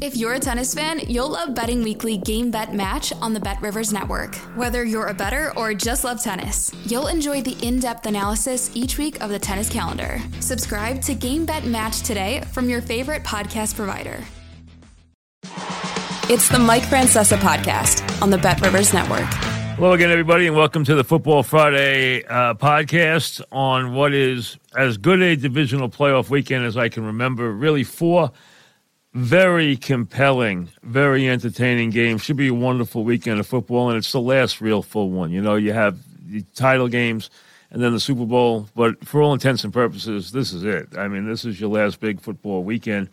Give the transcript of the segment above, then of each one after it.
If you're a tennis fan, you'll love Betting Weekly Game Bet Match on the Bet Rivers Network. Whether you're a better or just love tennis, you'll enjoy the in depth analysis each week of the tennis calendar. Subscribe to Game Bet Match today from your favorite podcast provider. It's the Mike Francesa podcast on the Bet Rivers Network. Hello again, everybody, and welcome to the Football Friday uh, podcast on what is as good a divisional playoff weekend as I can remember. Really, four very compelling, very entertaining game. Should be a wonderful weekend of football, and it's the last real full one. You know, you have the title games and then the Super Bowl, but for all intents and purposes, this is it. I mean, this is your last big football weekend,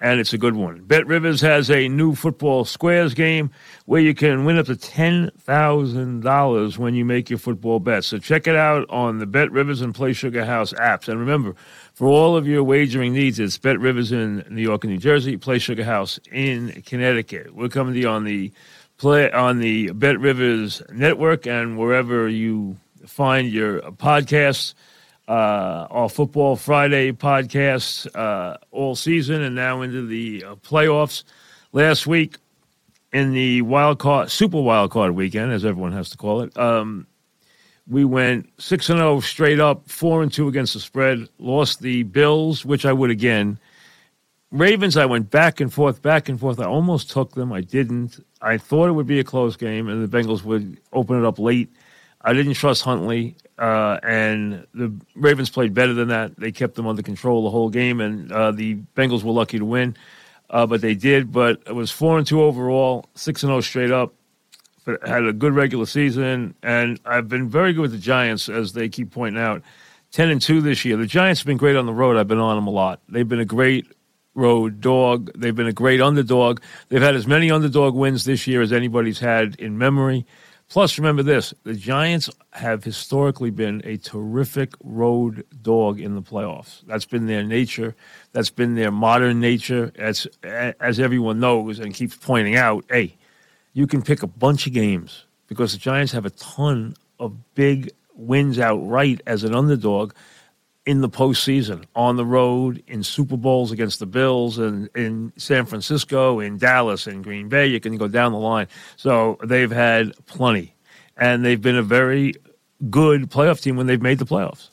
and it's a good one. Bet Rivers has a new football squares game where you can win up to $10,000 when you make your football bets. So check it out on the Bet Rivers and Play Sugar House apps. And remember, for all of your wagering needs, it's Bet Rivers in New York and New Jersey, Play Sugar House in Connecticut. We're coming to you on the play on the Bet Rivers network and wherever you find your podcasts. Uh, our Football Friday podcast uh, all season and now into the uh, playoffs. Last week in the wild card, super wild card weekend, as everyone has to call it, um, we went six and zero oh straight up, four and two against the spread. Lost the Bills, which I would again. Ravens, I went back and forth, back and forth. I almost took them. I didn't. I thought it would be a close game, and the Bengals would open it up late. I didn't trust Huntley, uh, and the Ravens played better than that. They kept them under control the whole game, and uh, the Bengals were lucky to win, uh, but they did. But it was four and two overall, six and zero oh straight up but had a good regular season, and I've been very good with the Giants, as they keep pointing out. Ten and two this year. The Giants have been great on the road. I've been on them a lot. They've been a great road dog. They've been a great underdog. They've had as many underdog wins this year as anybody's had in memory. Plus, remember this the Giants have historically been a terrific road dog in the playoffs. That's been their nature. That's been their modern nature. As, as everyone knows and keeps pointing out, hey, you can pick a bunch of games because the Giants have a ton of big wins outright as an underdog in the postseason, on the road, in Super Bowls against the Bills, and in San Francisco, in Dallas, in Green Bay. You can go down the line. So they've had plenty. And they've been a very good playoff team when they've made the playoffs,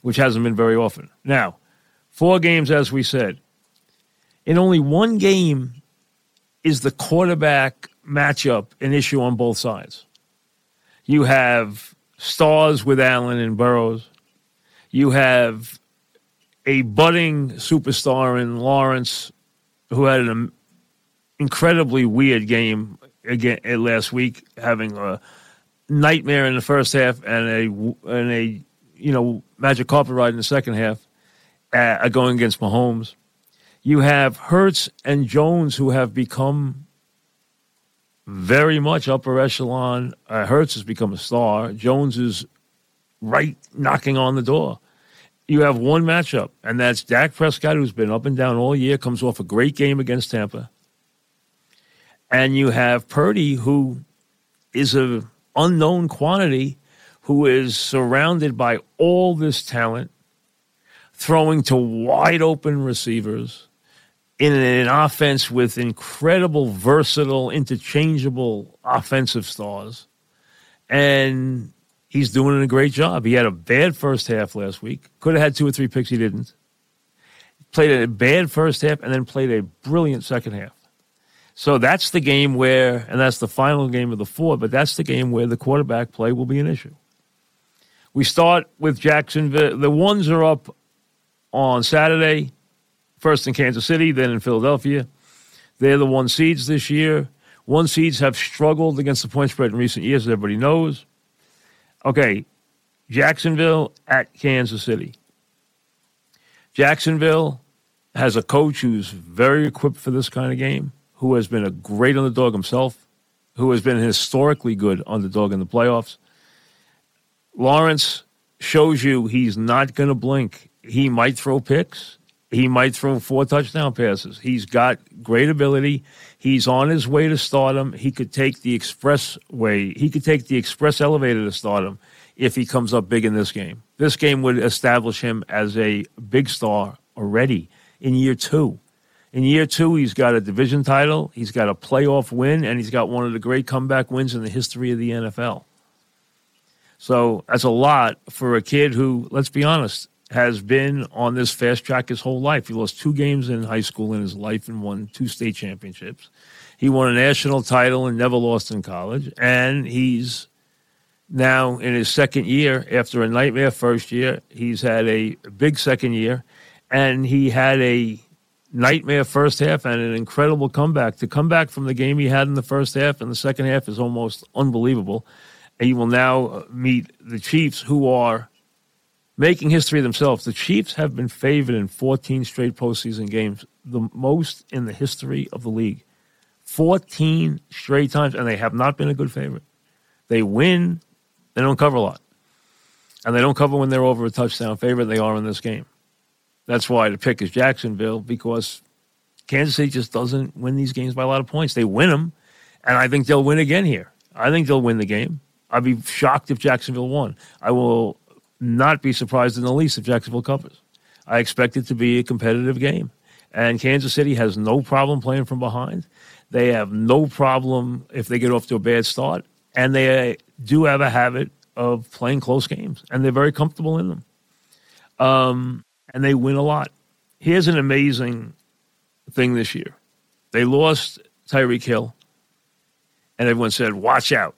which hasn't been very often. Now, four games, as we said. In only one game is the quarterback matchup an issue on both sides. You have stars with Allen and Burrows. You have a budding superstar in Lawrence who had an incredibly weird game again uh, last week, having a nightmare in the first half and a and a you know magic carpet ride in the second half, uh, going against Mahomes. You have Hurts and Jones who have become very much upper echelon. Uh, Hurts has become a star. Jones is right knocking on the door. You have one matchup, and that's Dak Prescott, who's been up and down all year, comes off a great game against Tampa. And you have Purdy, who is an unknown quantity, who is surrounded by all this talent, throwing to wide open receivers in an offense with incredible, versatile, interchangeable offensive stars. And he's doing a great job. He had a bad first half last week. Could have had two or three picks. He didn't. Played a bad first half and then played a brilliant second half. So that's the game where, and that's the final game of the four, but that's the game where the quarterback play will be an issue. We start with Jacksonville. The ones are up on Saturday first in Kansas City, then in Philadelphia. They're the one seeds this year. One seeds have struggled against the point spread in recent years, as everybody knows. Okay, Jacksonville at Kansas City. Jacksonville has a coach who's very equipped for this kind of game, who has been a great underdog himself, who has been historically good underdog in the playoffs. Lawrence shows you he's not going to blink. He might throw picks. He might throw four touchdown passes. He's got great ability. He's on his way to stardom. He could take the express way. He could take the express elevator to stardom if he comes up big in this game. This game would establish him as a big star already in year two. In year two, he's got a division title, he's got a playoff win, and he's got one of the great comeback wins in the history of the NFL. So that's a lot for a kid who, let's be honest, has been on this fast track his whole life. He lost two games in high school in his life and won two state championships. He won a national title and never lost in college. And he's now in his second year after a nightmare first year. He's had a big second year, and he had a nightmare first half and an incredible comeback. To come back from the game he had in the first half and the second half is almost unbelievable. And he will now meet the Chiefs, who are making history themselves. The Chiefs have been favored in 14 straight postseason games, the most in the history of the league. 14 straight times, and they have not been a good favorite. They win, they don't cover a lot. And they don't cover when they're over a touchdown favorite. They are in this game. That's why the pick is Jacksonville because Kansas City just doesn't win these games by a lot of points. They win them, and I think they'll win again here. I think they'll win the game. I'd be shocked if Jacksonville won. I will not be surprised in the least if Jacksonville covers. I expect it to be a competitive game. And Kansas City has no problem playing from behind. They have no problem if they get off to a bad start. And they do have a habit of playing close games, and they're very comfortable in them. Um, and they win a lot. Here's an amazing thing this year they lost Tyreek Hill, and everyone said, Watch out.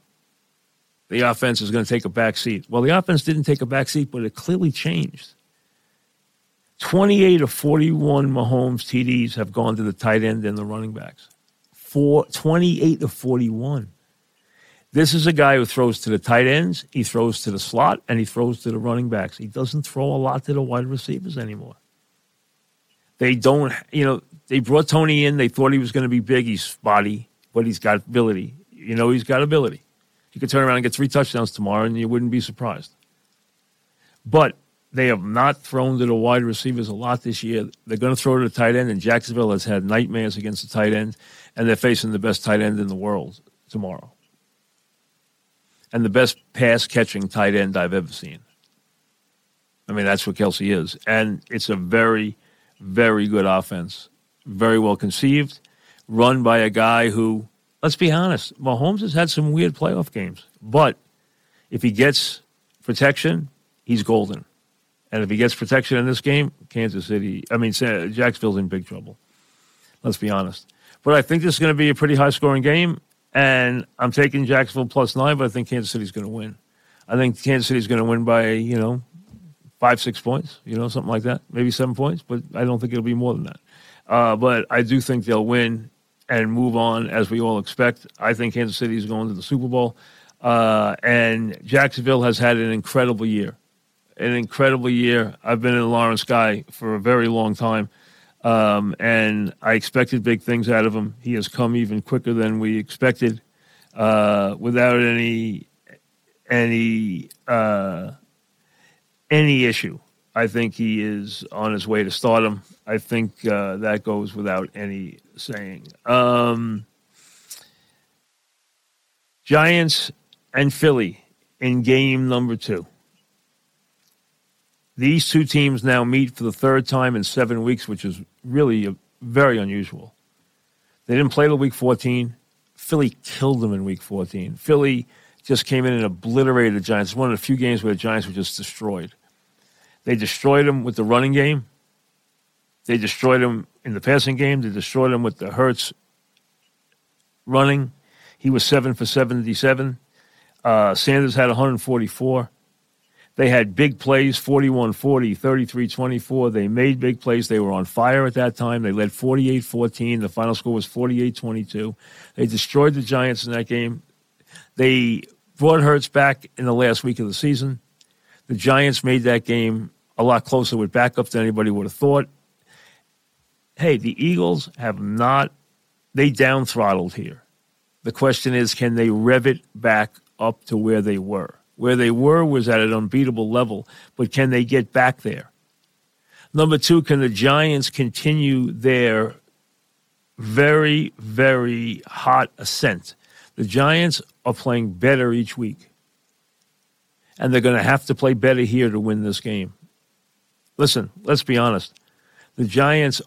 The offense is going to take a back seat. Well, the offense didn't take a back seat, but it clearly changed. 28 of 41 Mahomes TDs have gone to the tight end and the running backs. Four, 28 of 41. This is a guy who throws to the tight ends, he throws to the slot, and he throws to the running backs. He doesn't throw a lot to the wide receivers anymore. They don't, you know, they brought Toney in. They thought he was going to be big. He's spotty, but he's got ability. You know, he's got ability. He could turn around and get three touchdowns tomorrow, and you wouldn't be surprised. But they have not thrown to the wide receivers a lot this year. They're going to throw to the tight end, and Jacksonville has had nightmares against the tight end, and they're facing the best tight end in the world tomorrow and the best pass catching tight end I've ever seen. I mean, that's what Kelce is. And it's a very, very good offense. Very well conceived, run by a guy who, let's be honest, Mahomes has had some weird playoff games. But if he gets protection, he's golden. And if he gets protection in this game, Kansas City, I mean, Jacksonville's in big trouble. Let's be honest. But I think this is going to be a pretty high scoring game. And I'm taking Jacksonville plus nine, but I think Kansas City's going to win. I think Kansas City's going to win by, you know, five, six points, you know, something like that, maybe seven points, but I don't think it'll be more than that. Uh, but I do think they'll win and move on as we all expect. I think Kansas City is going to the Super Bowl. Uh, and Jacksonville has had an incredible year. An incredible year. I've been in Lawrence Guy for a very long time. Um, and I expected big things out of him. He has come even quicker than we expected, uh, without any any uh, any issue. I think he is on his way to stardom. I think uh, that goes without any saying. Um, Giants and Philly in game number two. These two teams now meet for the third time in seven weeks, which is really a, very unusual. They didn't play till week 14. Philly killed them in week 14. Philly just came in and obliterated the Giants. One of the few games where the Giants were just destroyed. They destroyed them with the running game. They destroyed them in the passing game. They destroyed them with the Hurts running. He was seven for 77. Uh, Sanders had 144. They had big plays 41 40, 33 24. They made big plays. They were on fire at that time. They led 48 14. The final score was 48 22. They destroyed the Giants in that game. They brought Hurts back in the last week of the season. The Giants made that game a lot closer with backups than anybody would have thought. Hey, the Eagles have not, they down throttled here. The question is, can they rev it back up to where they were? Where they were was at an unbeatable level, but can they get back there? Number two, can the Giants continue their very, very hot ascent? The Giants are playing better each week, and they're going to have to play better here to win this game. Listen, let's be honest. The Giants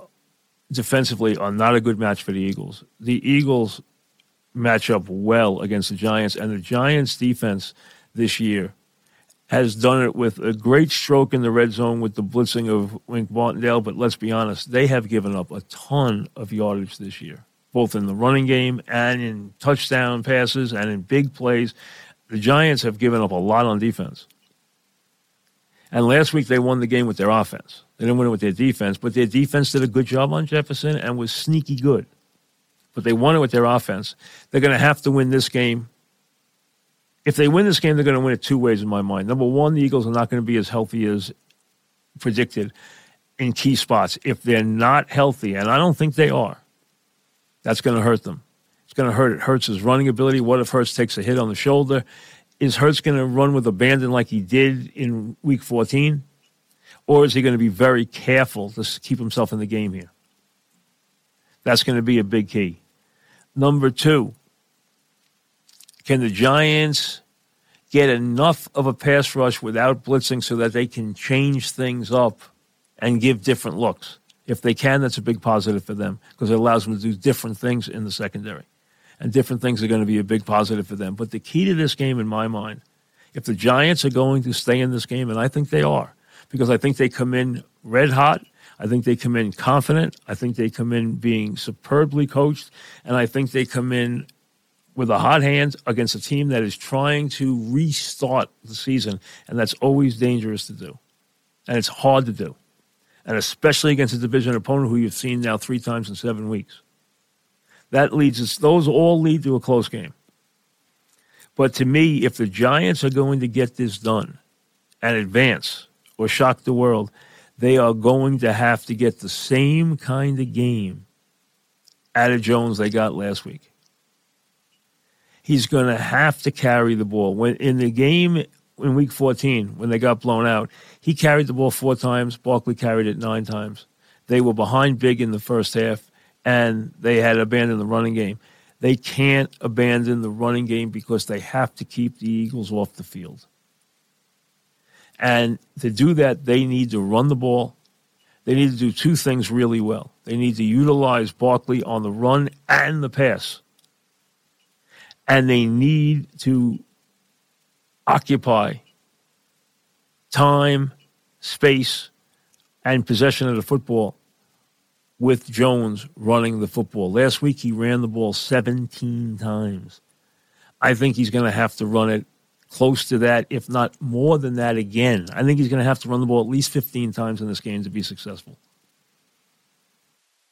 defensively are not a good match for the Eagles. The Eagles match up well against the Giants, and the Giants' defense this year has done it with a great stroke in the red zone with the blitzing of Wink Martindale. But let's be honest, they have given up a ton of yardage this year, both in the running game and in touchdown passes and in big plays. The Giants have given up a lot on defense. And last week they won the game with their offense. They didn't win it with their defense, but their defense did a good job on Jefferson and was sneaky good. But they won it with their offense. They're going to have to win this game if they win this game, they're going to win it two ways in my mind. Number one, the Eagles are not going to be as healthy as predicted in key spots. If they're not healthy, and I don't think they are, that's going to hurt them. Going to hurt. It hurts his running ability. What if Hurts takes a hit on the shoulder? Is Hurts going to run with abandon like he did in Week 14, or is he going to be very careful to keep himself in the game here? That's going to be a big key. Number two, can the Giants get enough of a pass rush without blitzing so that they can change things up and give different looks? If they can, that's a big positive for them because it allows them to do different things in the secondary. And different things are going to be a big positive for them. But the key to this game, in my mind, if the Giants are going to stay in this game, and I think they are, because I think they come in red hot. I think they come in confident. I think they come in being superbly coached. And I think they come in with a hot hand against a team that is trying to restart the season, and that's always dangerous to do. And it's hard to do. And especially against a division opponent who you've seen now three times in seven weeks. That leads us, those all lead to a close game. But to me, if the Giants are going to get this done and advance or shock the world, they are going to have to get the same kind of game out of Jones they got last week he's going to have to carry the ball. When in the game in Week 14, when they got blown out, he carried the ball four times. Barkley carried it nine times. They were behind big in the first half, and they had abandoned the running game. They can't abandon the running game because they have to keep the Eagles off the field. And to do that, they need to run the ball. They need to do two things really well. They need to utilize Barkley on the run and the pass and they need to occupy time, space, and possession of the football with Jones running the football. Last week, he ran the ball 17 times. I think he's going to have to run it close to that, if not more than that again. I think he's going to have to run the ball at least 15 times in this game to be successful.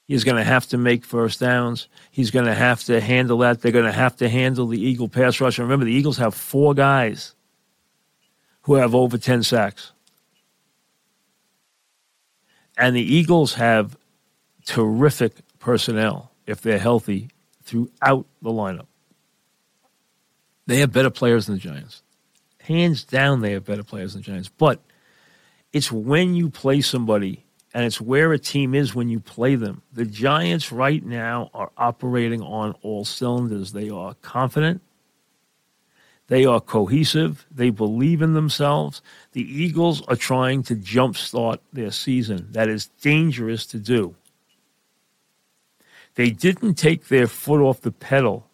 He's going to have to make first downs. He's going to have to handle that. They're going to have to handle the Eagle pass rush. And remember, the Eagles have four guys who have over 10 sacks. And the Eagles have terrific personnel, if they're healthy, throughout the lineup. They have better players than the Giants. Hands down, they have better players than the Giants. But it's when you play somebody and it's where a team is when you play them. The Giants right now are operating on all cylinders. They are confident, they are cohesive, they believe in themselves. The Eagles are trying to jumpstart their season. That is dangerous to do. They didn't take their foot off the pedal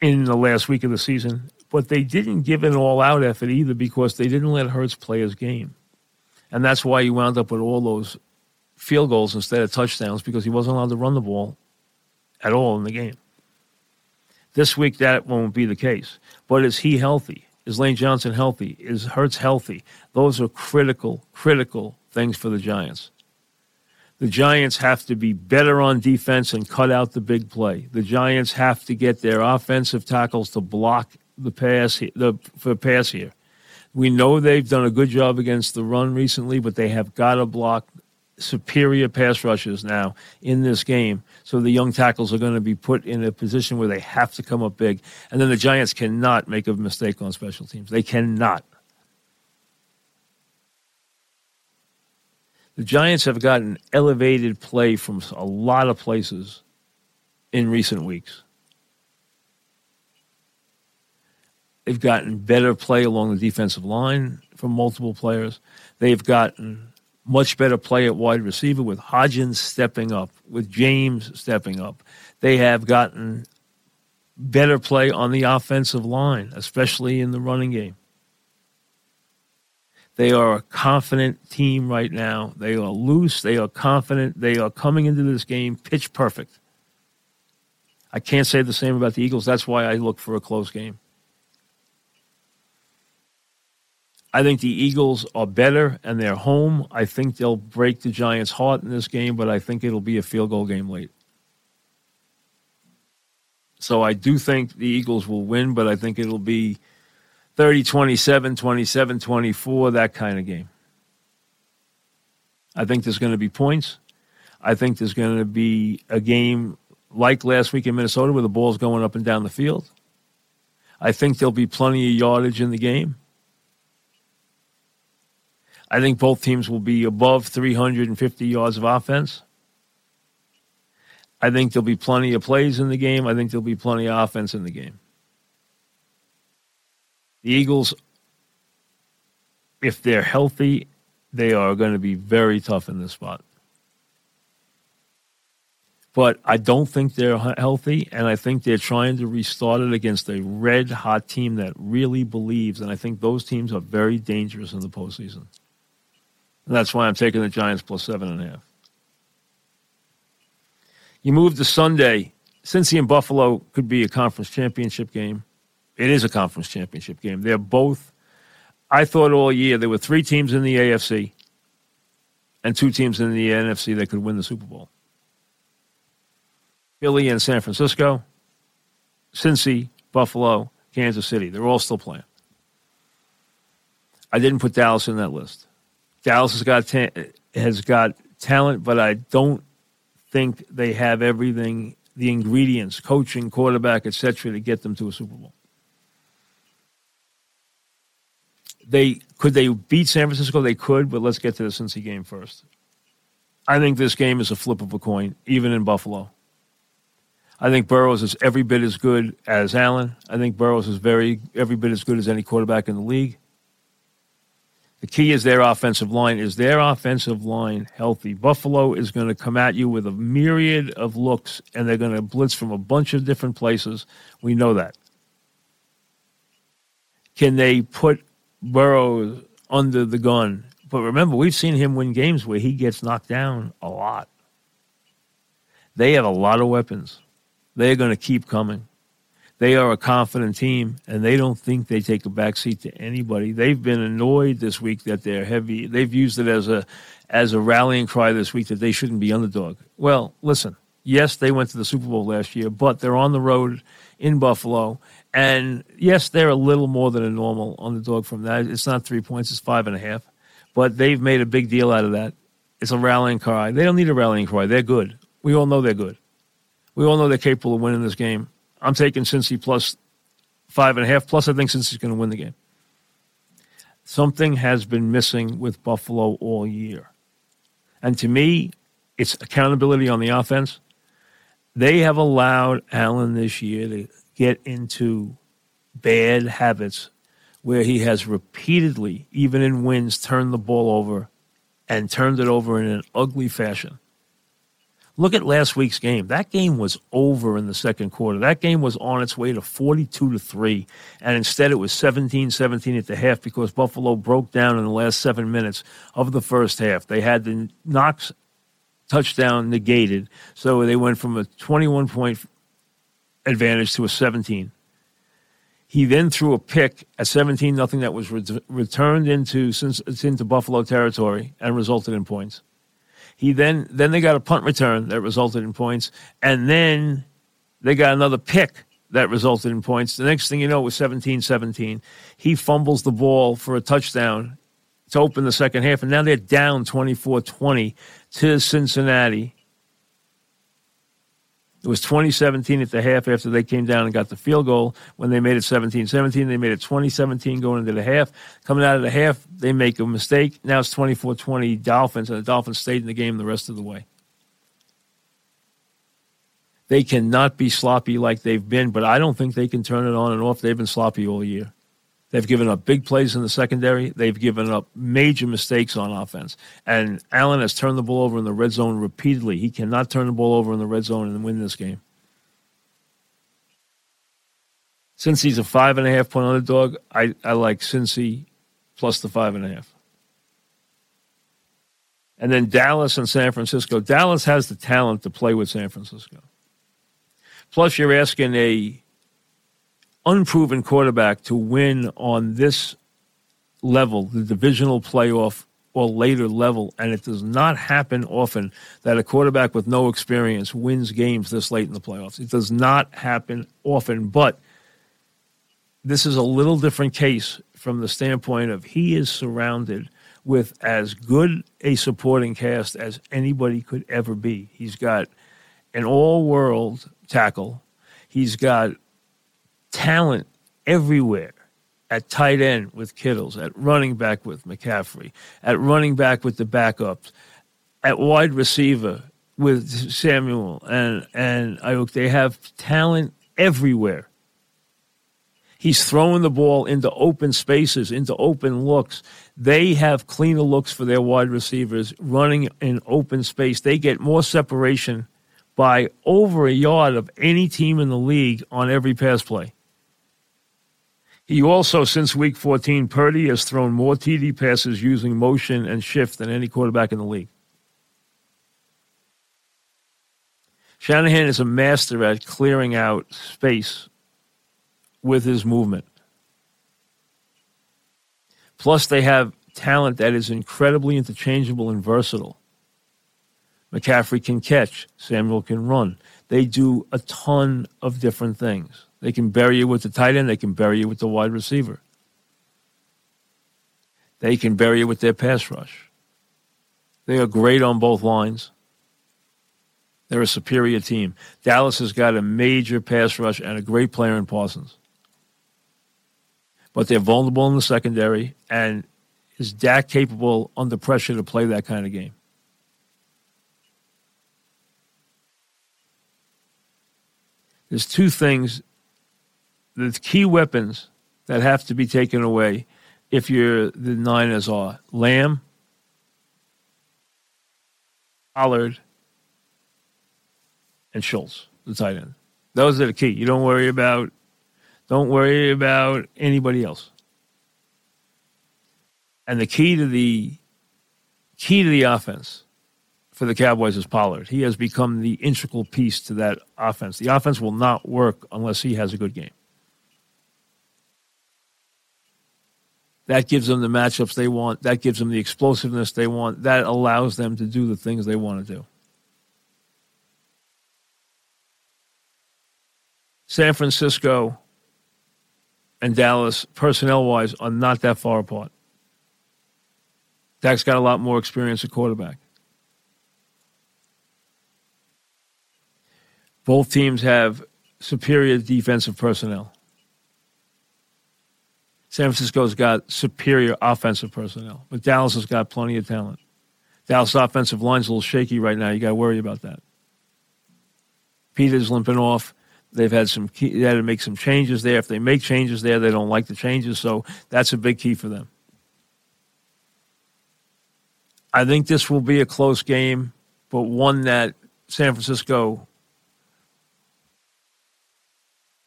in the last week of the season, but they didn't give an all out effort either because they didn't let Hurts play his game. And that's why he wound up with all those field goals instead of touchdowns because he wasn't allowed to run the ball at all in the game. This week, that won't be the case. But is he healthy? Is Lane Johnson healthy? Is Hurts healthy? Those are critical, critical things for the Giants. The Giants have to be better on defense and cut out the big play. The Giants have to get their offensive tackles to block the pass the for pass here. We know they've done a good job against the run recently, but they have got to block superior pass rushes now in this game. So the young tackles are going to be put in a position where they have to come up big. And then the Giants cannot make a mistake on special teams. They cannot. The Giants have gotten elevated play from a lot of places in recent weeks. They've gotten better play along the defensive line from multiple players. They've gotten much better play at wide receiver with Hodgins stepping up, with James stepping up. They have gotten better play on the offensive line, especially in the running game. They are a confident team right now. They are loose. They are confident. They are coming into this game pitch perfect. I can't say the same about the Eagles. That's why I look for a close game. I think the Eagles are better and they're home. I think they'll break the Giants' heart in this game, but I think it'll be a field goal game late. So I do think the Eagles will win, but I think it'll be 30 27, 27 24, that kind of game. I think there's going to be points. I think there's going to be a game like last week in Minnesota where the ball's going up and down the field. I think there'll be plenty of yardage in the game. I think both teams will be above 350 yards of offense. I think there'll be plenty of plays in the game. I think there'll be plenty of offense in the game. The Eagles, if they're healthy, they are going to be very tough in this spot. But I don't think they're healthy, and I think they're trying to restart it against a red hot team that really believes. And I think those teams are very dangerous in the postseason. And that's why I'm taking the Giants plus seven and a half. You move to Sunday. Cincy and Buffalo could be a conference championship game. It is a conference championship game. They're both. I thought all year there were three teams in the AFC and two teams in the NFC that could win the Super Bowl. Philly and San Francisco, Cincy, Buffalo, Kansas City. They're all still playing. I didn't put Dallas in that list. Dallas has got ta- has got talent, but I don't think they have everything, the ingredients, coaching, quarterback, etc., to get them to a Super Bowl. They could they beat San Francisco? They could, but let's get to the Cincy game first. I think this game is a flip of a coin, even in Buffalo. I think Burrows is every bit as good as Allen. I think Burrows is very every bit as good as any quarterback in the league. The key is their offensive line. Is their offensive line healthy? Buffalo is going to come at you with a myriad of looks, and they're going to blitz from a bunch of different places. We know that. Can they put Burrow under the gun? But remember, we've seen him win games where he gets knocked down a lot. They have a lot of weapons. They're going to keep coming. They are a confident team, and they don't think they take a backseat to anybody. They've been annoyed this week that they're heavy. They've used it as a as a rallying cry this week that they shouldn't be underdog. Well, listen, yes, they went to the Super Bowl last year, but they're on the road in Buffalo, and yes, they're a little more than a normal underdog from that. It's not three points; it's five and a half. But they've made a big deal out of that. It's a rallying cry. They don't need a rallying cry. They're good. We all know they're good. We all know they're capable of winning this game. I'm taking Cincy plus five and a half. Plus, I think Cincy's going to win the game. Something has been missing with Buffalo all year. And to me, it's accountability on the offense. They have allowed Allen this year to get into bad habits where he has repeatedly, even in wins, turned the ball over and turned it over in an ugly fashion. Look at last week's game. That game was over in the second quarter. That game was on its way to 42 to 3, and instead it was 17 17 at the half because Buffalo broke down in the last seven minutes of the first half. They had the Knox touchdown negated, so they went from a 21 point advantage to a 17. He then threw a pick at 17 nothing that was re- returned into, into Buffalo territory and resulted in points. He then then they got a punt return that resulted in points, and then they got another pick that resulted in points. The next thing you know, it was 17-17. He fumbles the ball for a touchdown to open the second half, and now they're down 24 20 to Cincinnati. It was 2017 at the half after they came down and got the field goal. When they made it 17 17, they made it 2017 going into the half. Coming out of the half, they make a mistake. Now it's 24 20 Dolphins, and the Dolphins stayed in the game the rest of the way. They cannot be sloppy like they've been, but I don't think they can turn it on and off. They've been sloppy all year. They've given up big plays in the secondary. They've given up major mistakes on offense. And Allen has turned the ball over in the red zone repeatedly. He cannot turn the ball over in the red zone and win this game. Since he's a five and a half point underdog, I, I like Cincy plus the five and a half. And then Dallas and San Francisco. Dallas has the talent to play with San Francisco. Plus, you're asking a unproven quarterback to win on this level, the divisional playoff or later level, and it does not happen often that a quarterback with no experience wins games this late in the playoffs. It does not happen often, but this is a little different case from the standpoint of he is surrounded with as good a supporting cast as anybody could ever be. He's got an all world tackle. He's got talent everywhere at tight end with Kittles, at running back with McCaffrey, at running back with the backups, at wide receiver with Samuel and and Aiyuk. They have talent everywhere. He's throwing the ball into open spaces, into open looks. They have cleaner looks for their wide receivers running in open space. They get more separation by over a yard of any team in the league on every pass play. He also, since week 14, Purdy has thrown more TD passes using motion and shift than any quarterback in the league. Shanahan is a master at clearing out space with his movement. Plus, they have talent that is incredibly interchangeable and versatile. McCaffrey can catch, Samuel can run. They do a ton of different things. They can bury you with the tight end, they can bury you with the wide receiver. They can bury you with their pass rush. They are great on both lines. They're a superior team. Dallas has got a major pass rush and a great player in Parsons. But they're vulnerable in the secondary, and is Dak capable under pressure to play that kind of game? There's two things, the key weapons that have to be taken away if you're the Niners are Lamb, Pollard, and Schultz, the tight end. Those are the key. You don't worry about don't worry about anybody else. And the key to the key to the offense for the Cowboys is Pollard. He has become the integral piece to that offense. The offense will not work unless he has a good game. That gives them the matchups they want. That gives them the explosiveness they want. That allows them to do the things they want to do. San Francisco and Dallas, personnel wise, are not that far apart. Dak's got a lot more experience at quarterback. Both teams have superior defensive personnel. San Francisco's got superior offensive personnel, but Dallas has got plenty of talent. Dallas' offensive line's a little shaky right now. You got to worry about that. Peters limping off. They've had some key, they had to make some changes there. If they make changes there, they don't like the changes, so that's a big key for them. I think this will be a close game, but one that San Francisco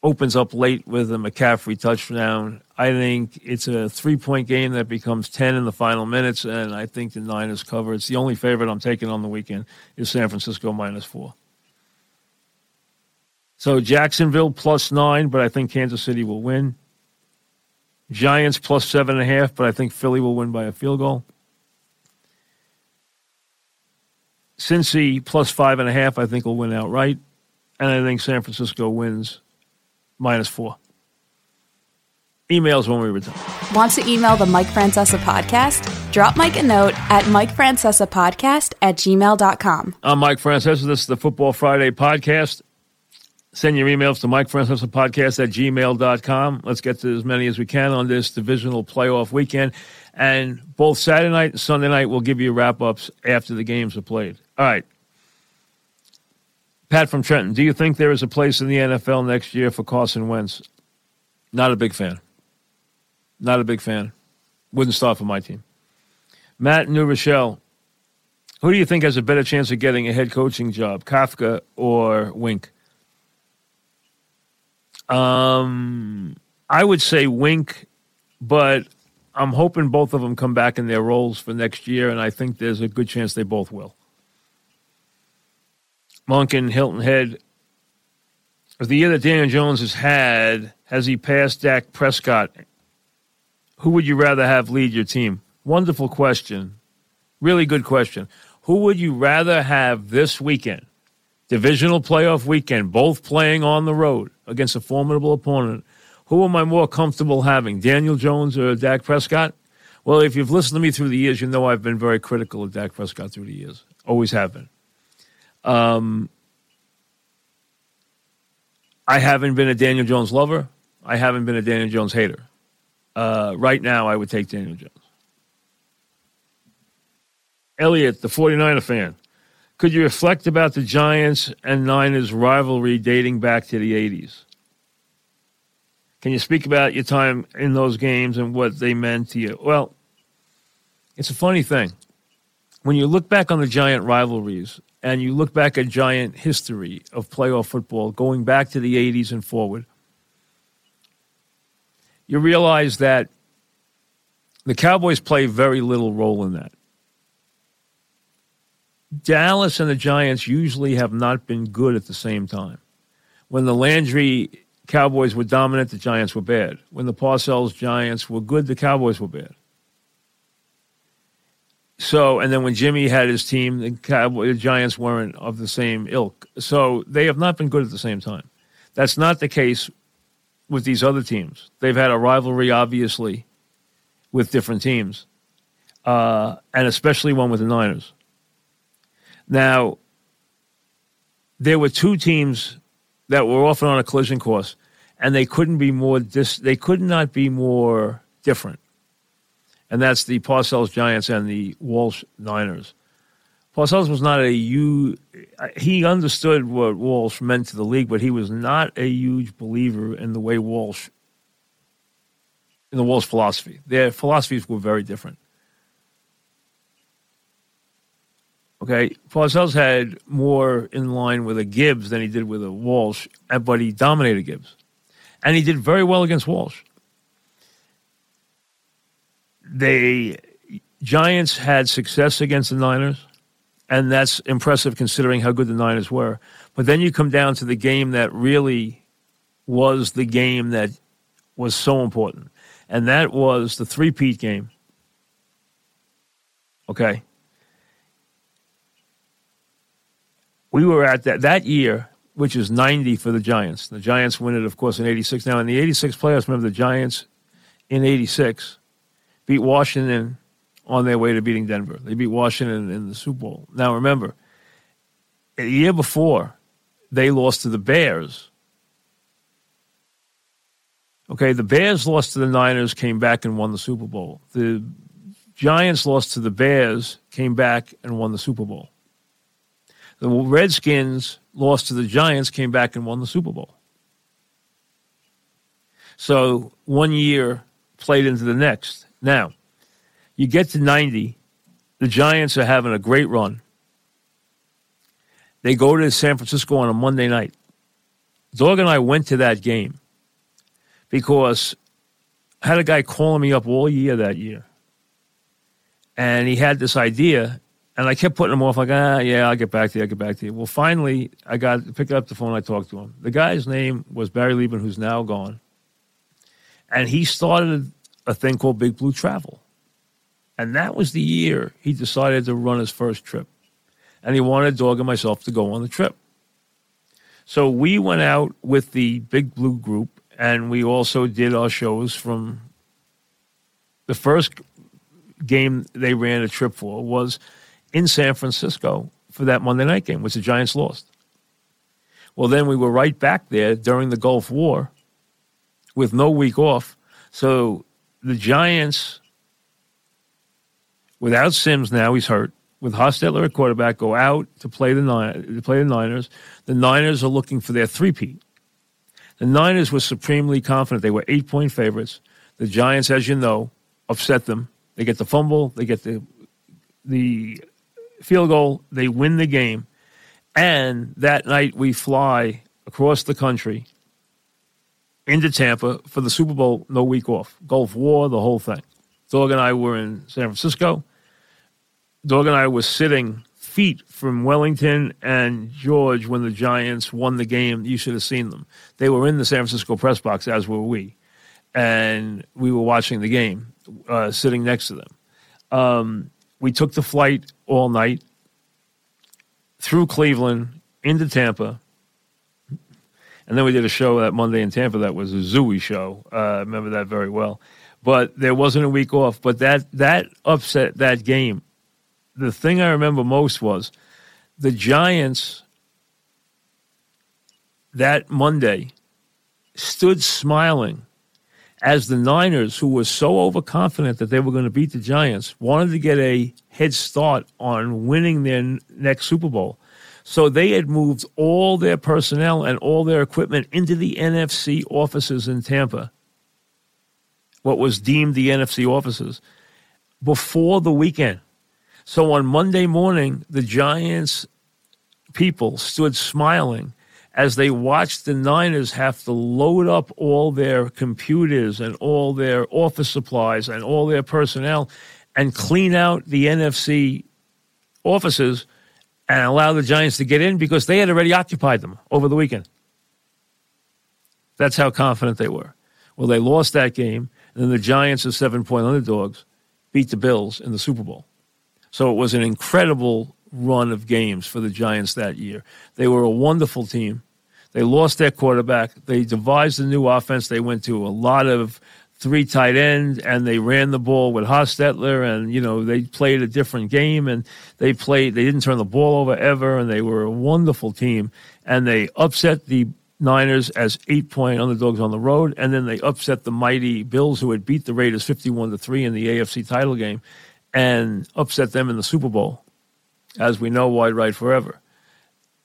opens up late with a McCaffrey touchdown. I think it's a three point game that becomes 10 in the final minutes, and I think the Niners cover. It's the only favorite I'm taking on the weekend is San Francisco minus four. So Jacksonville plus nine, but I think Kansas City will win. Giants plus seven and a half, but I think Philly will win by a field goal. Cincy plus five and a half, I think will win outright. And I think San Francisco wins minus four. Emails when we return. Want to email the Mike Francesa podcast? drop Mike a note at MikeFrancesaPodcast at gmail.com. I'm Mike Francesa. This is the Football Friday podcast. Send your emails to MikeFrancesaPodcast at gmail.com. Let's get to as many as we can on this divisional playoff weekend. And both Saturday night and Sunday night, we'll give you wrap ups after the games are played. All right. Pat from Trenton, do you think there is a place in the NFL next year for Carson Wentz? Not a big fan. Not a big fan. Wouldn't start for my team. Matt New Rochelle, who do you think has a better chance of getting a head coaching job, Kafka or Wink? Um, I would say Wink, but I'm hoping both of them come back in their roles for next year, and I think there's a good chance they both will. Monk and Hilton Head. Of the year that Daniel Jones has had, has he passed Dak Prescott? Who would you rather have lead your team? Wonderful question. Really good question. Who would you rather have this weekend? Divisional playoff weekend, both playing on the road against a formidable opponent. Who am I more comfortable having, Daniel Jones or Dak Prescott? Well, if you've listened to me through the years, you know I've been very critical of Dak Prescott through the years. Always have been. Um, I haven't been a Daniel Jones lover. I haven't been a Daniel Jones hater. Uh, right now, I would take Daniel Jones. Elliot, the 49er fan, could you reflect about the Giants and Niners rivalry dating back to the 80s? Can you speak about your time in those games and what they meant to you? Well, it's a funny thing. When you look back on the Giant rivalries and you look back at Giant history of playoff football going back to the 80s and forward, you realize that the Cowboys play very little role in that. Dallas and the Giants usually have not been good at the same time. When the Landry Cowboys were dominant, the Giants were bad. When the Parcells Giants were good, the Cowboys were bad. So, and then when Jimmy had his team, the, the Giants weren't of the same ilk. So they have not been good at the same time. That's not the case with these other teams. They've had a rivalry, obviously, with different teams, uh, and especially one with the Niners. Now, there were two teams that were often on a collision course, and they couldn't be more dis- they could not be more different. And that's the Parcells Giants and the Walsh Niners. Parcells was not a huge, uh, he understood what Walsh meant to the league, but he was not a huge believer in the way Walsh, in the Walsh philosophy. Their philosophies were very different. Okay, Parcells had more in line with a Gibbs than he did with a Walsh, but he dominated Gibbs, and he did very well against Walsh. They Giants had success against the Niners, and that's impressive considering how good the Niners were. But then you come down to the game that really was the game that was so important, and that was the three-peat game. Okay we were at that that year, which is 90 for the Giants. The Giants win it, of course, in 86. Now, in the 86 playoffs, remember the Giants in 86 beat Washington on their way to beating Denver. They beat Washington in the Super Bowl. Now, remember, a year before, they lost to the Bears. Okay, the Bears lost to the Niners, came back and won the Super Bowl. The Giants lost to the Bears, came back and won the Super Bowl. The Redskins lost to the Giants, came back and won the Super Bowl. So one year played into the next. Now, you get to 90, the Giants are having a great run. They go to San Francisco on a Monday night. Dog and I went to that game because I had a guy calling me up all year that year. And he had this idea and I kept putting him off, like, ah, yeah, I'll get back to you, I'll get back to you. Well, finally, I got picked up the phone, I talked to him. The guy's name was Barry Lieben, who's now gone. And he started a thing called Big Blue Travel. And that was the year he decided to run his first trip. And he wanted Dog and myself to go on the trip. So we went out with the Big Blue group, and we also did our shows from the first game they ran a trip for was in San Francisco for that Monday night game, which the Giants lost. Well, then we were right back there during the Gulf War with no week off. So the Giants, without Simms now, he's hurt. With Hostetler at quarterback, go out to play the to play the Niners. The Niners are looking for their three-peat. The Niners were supremely confident. They were eight-point favorites. The Giants, as you know, upset them. They get the fumble. They get the the field goal. They win the game. And that night we fly across the country into Tampa for the Super Bowl, no week off. Gulf War, the whole thing. Dog and I were in San Francisco. Dog and I were sitting feet from Wellington and George when the Giants won the game. You should have seen them. They were in the San Francisco press box, as were we. And we were watching the game, uh, sitting next to them. Um, we took the flight all night through Cleveland into Tampa. And then we did a show that Monday in Tampa that was a Zooey show. Uh, I remember that very well. But there wasn't a week off. But that that upset that game. The thing I remember most was the Giants that Monday stood smiling as the Niners, who were so overconfident that they were going to beat the Giants, wanted to get a head start on winning their next Super Bowl. So they had moved all their personnel and all their equipment into the NFC offices in Tampa, what was deemed the NFC offices, before the weekend. So on Monday morning, the Giants people stood smiling as they watched the Niners have to load up all their computers and all their office supplies and all their personnel and clean out the NFC offices and allow the Giants to get in because they had already occupied them over the weekend. That's how confident they were. Well, they lost that game, and then the Giants, as seven point underdogs, beat the Bills in the Super Bowl. So it was an incredible run of games for the Giants that year. They were a wonderful team. They lost their quarterback. They devised a new offense. They went to a lot of three tight ends and they ran the ball with Hostetler and you know they played a different game and they played they didn't turn the ball over ever and they were a wonderful team. And they upset the Niners as eight point underdogs on the road and then they upset the mighty Bills who had beat the Raiders 51 to 3 in the AFC title game and upset them in the Super Bowl as we know wide right forever.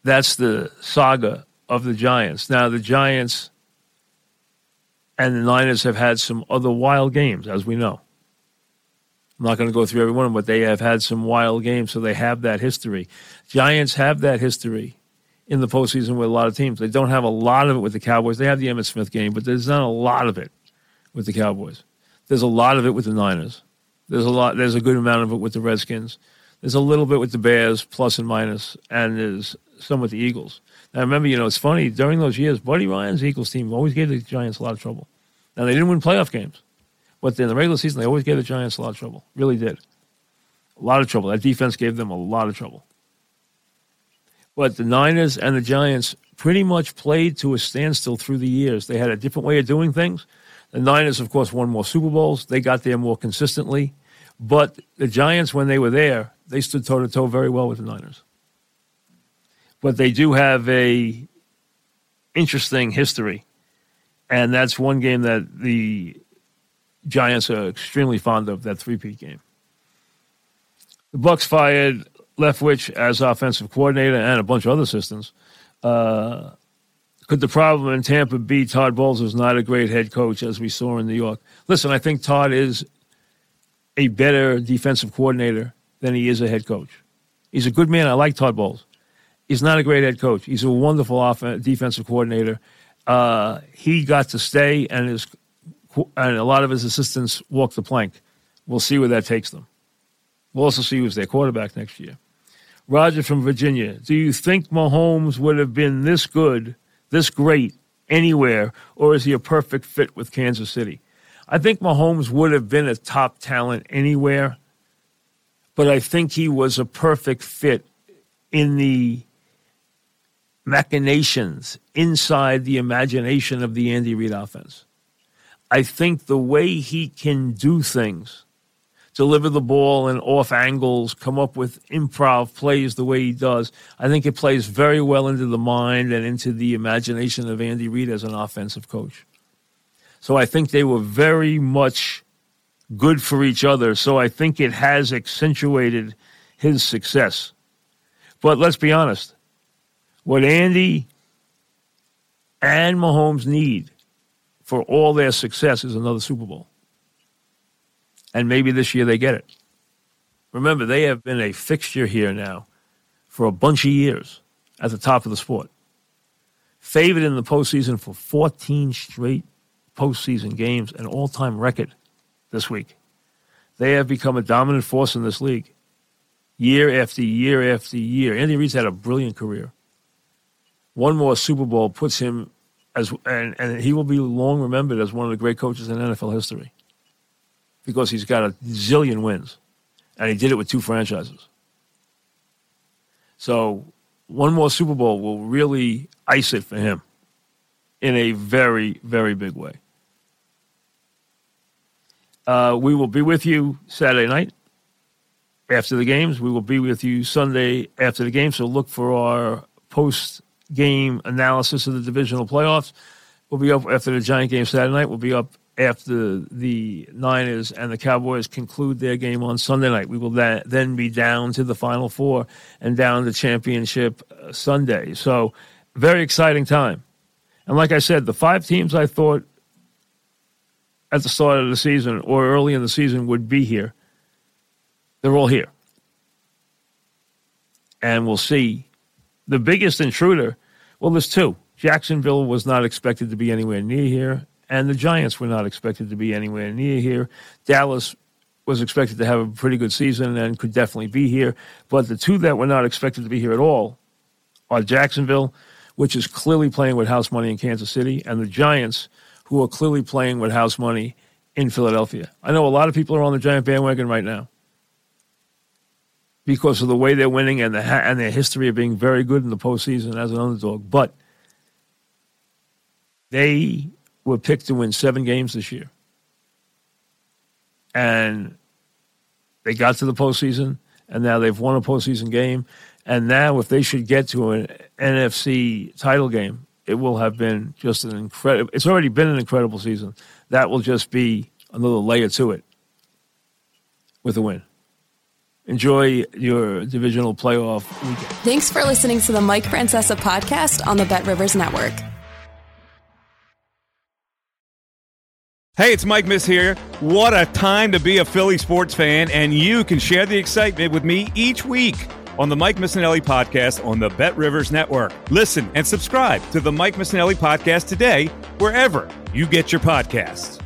That's the saga of the Giants. Now the Giants and the Niners have had some other wild games, as we know. I'm not going to go through every one of them, but they have had some wild games, so they have that history. Giants have that history in the postseason with a lot of teams. They don't have a lot of it with the Cowboys. They have the Emmitt Smith game, but there's not a lot of it with the Cowboys. There's a lot of it with the Niners. There's a lot. There's a good amount of it with the Redskins. There's a little bit with the Bears, plus and minus, and there's some with the Eagles. I remember, you know, it's funny during those years, Buddy Ryan's Eagles team always gave the Giants a lot of trouble. Now they didn't win playoff games, but in the regular season they always gave the Giants a lot of trouble. Really did, a lot of trouble. That defense gave them a lot of trouble. But the Niners and the Giants pretty much played to a standstill through the years. They had a different way of doing things. The Niners, of course, won more Super Bowls. They got there more consistently. But the Giants, when they were there, they stood toe to toe very well with the Niners but they do have a interesting history, and that's one game that the Giants are extremely fond of. That three-peat game. The Bucs fired Leftwich as offensive coordinator and a bunch of other assistants. Uh, could the problem in Tampa be Todd Bowles is not a great head coach as we saw in New York? Listen, I think Todd is a better defensive coordinator than he is a head coach. He's a good man. I like Todd Bowles. He's not a great head coach. He's a wonderful off- defensive coordinator. Uh, he got to stay, and his and a lot of his assistants walked the plank. We'll see where that takes them. We'll also see who's their quarterback next year. Roger from Virginia. Do you think Mahomes would have been this good, this great anywhere, or is he a perfect fit with Kansas City? I think Mahomes would have been a top talent anywhere, but I think he was a perfect fit in the machinations inside the imagination of the Andy Reid offense. I think the way he can do things deliver the ball in off angles, come up with improv plays the way he does. I think it plays very well into the mind and into the imagination of Andy Reid as an offensive coach. So I think they were very much good for each other. So I think it has accentuated his success. But let's be honest what Andy and Mahomes need for all their success is another Super Bowl. And maybe this year they get it. Remember, they have been a fixture here now for a bunch of years at the top of the sport. Favored in the postseason for 14 straight postseason games, an all time record this week. They have become a dominant force in this league year after year after year. Andy Reid's had a brilliant career. One more Super Bowl puts him as, and, and he will be long remembered as one of the great coaches in NFL history because he's got a zillion wins, and he did it with two franchises. So one more Super Bowl will really ice it for him in a very, very big way. Uh, we will be with you Saturday night after the games. We will be with you Sunday after the game. So look for our post game analysis of the divisional playoffs. We'll be up after the Giant game Saturday night. We'll be up after the Niners and the Cowboys conclude their game on Sunday night. We will then be down to the Final Four and down to championship uh, Sunday. So, very exciting time. And like I said, the five teams I thought at the start of the season or early in the season would be here, they're all here. And we'll see. The biggest intruder, well, there's two. Jacksonville was not expected to be anywhere near here, and the Giants were not expected to be anywhere near here. Dallas was expected to have a pretty good season and could definitely be here. But the two that were not expected to be here at all are Jacksonville, which is clearly playing with house money in Kansas City, and the Giants, who are clearly playing with house money in Philadelphia. I know a lot of people are on the Giant bandwagon right now because of the way they're winning and the and their history of being very good in the postseason as an underdog. But they were picked to win seven games this year, and they got to the postseason, and now they've won a postseason game. And now, if they should get to an NFC title game, it will have been just an incredible. It's already been an incredible season. That will just be another layer to it with a win. Enjoy your divisional playoff weekend. Thanks for listening to the Mike Francesa podcast on the Bet Rivers Network. Hey, it's Mike Miss here. What a time to be a Philly sports fan, and you can share the excitement with me each week on the Mike Missanelli podcast on the Bet Rivers Network. Listen and subscribe to the Mike Missanelli podcast today, wherever you get your podcasts.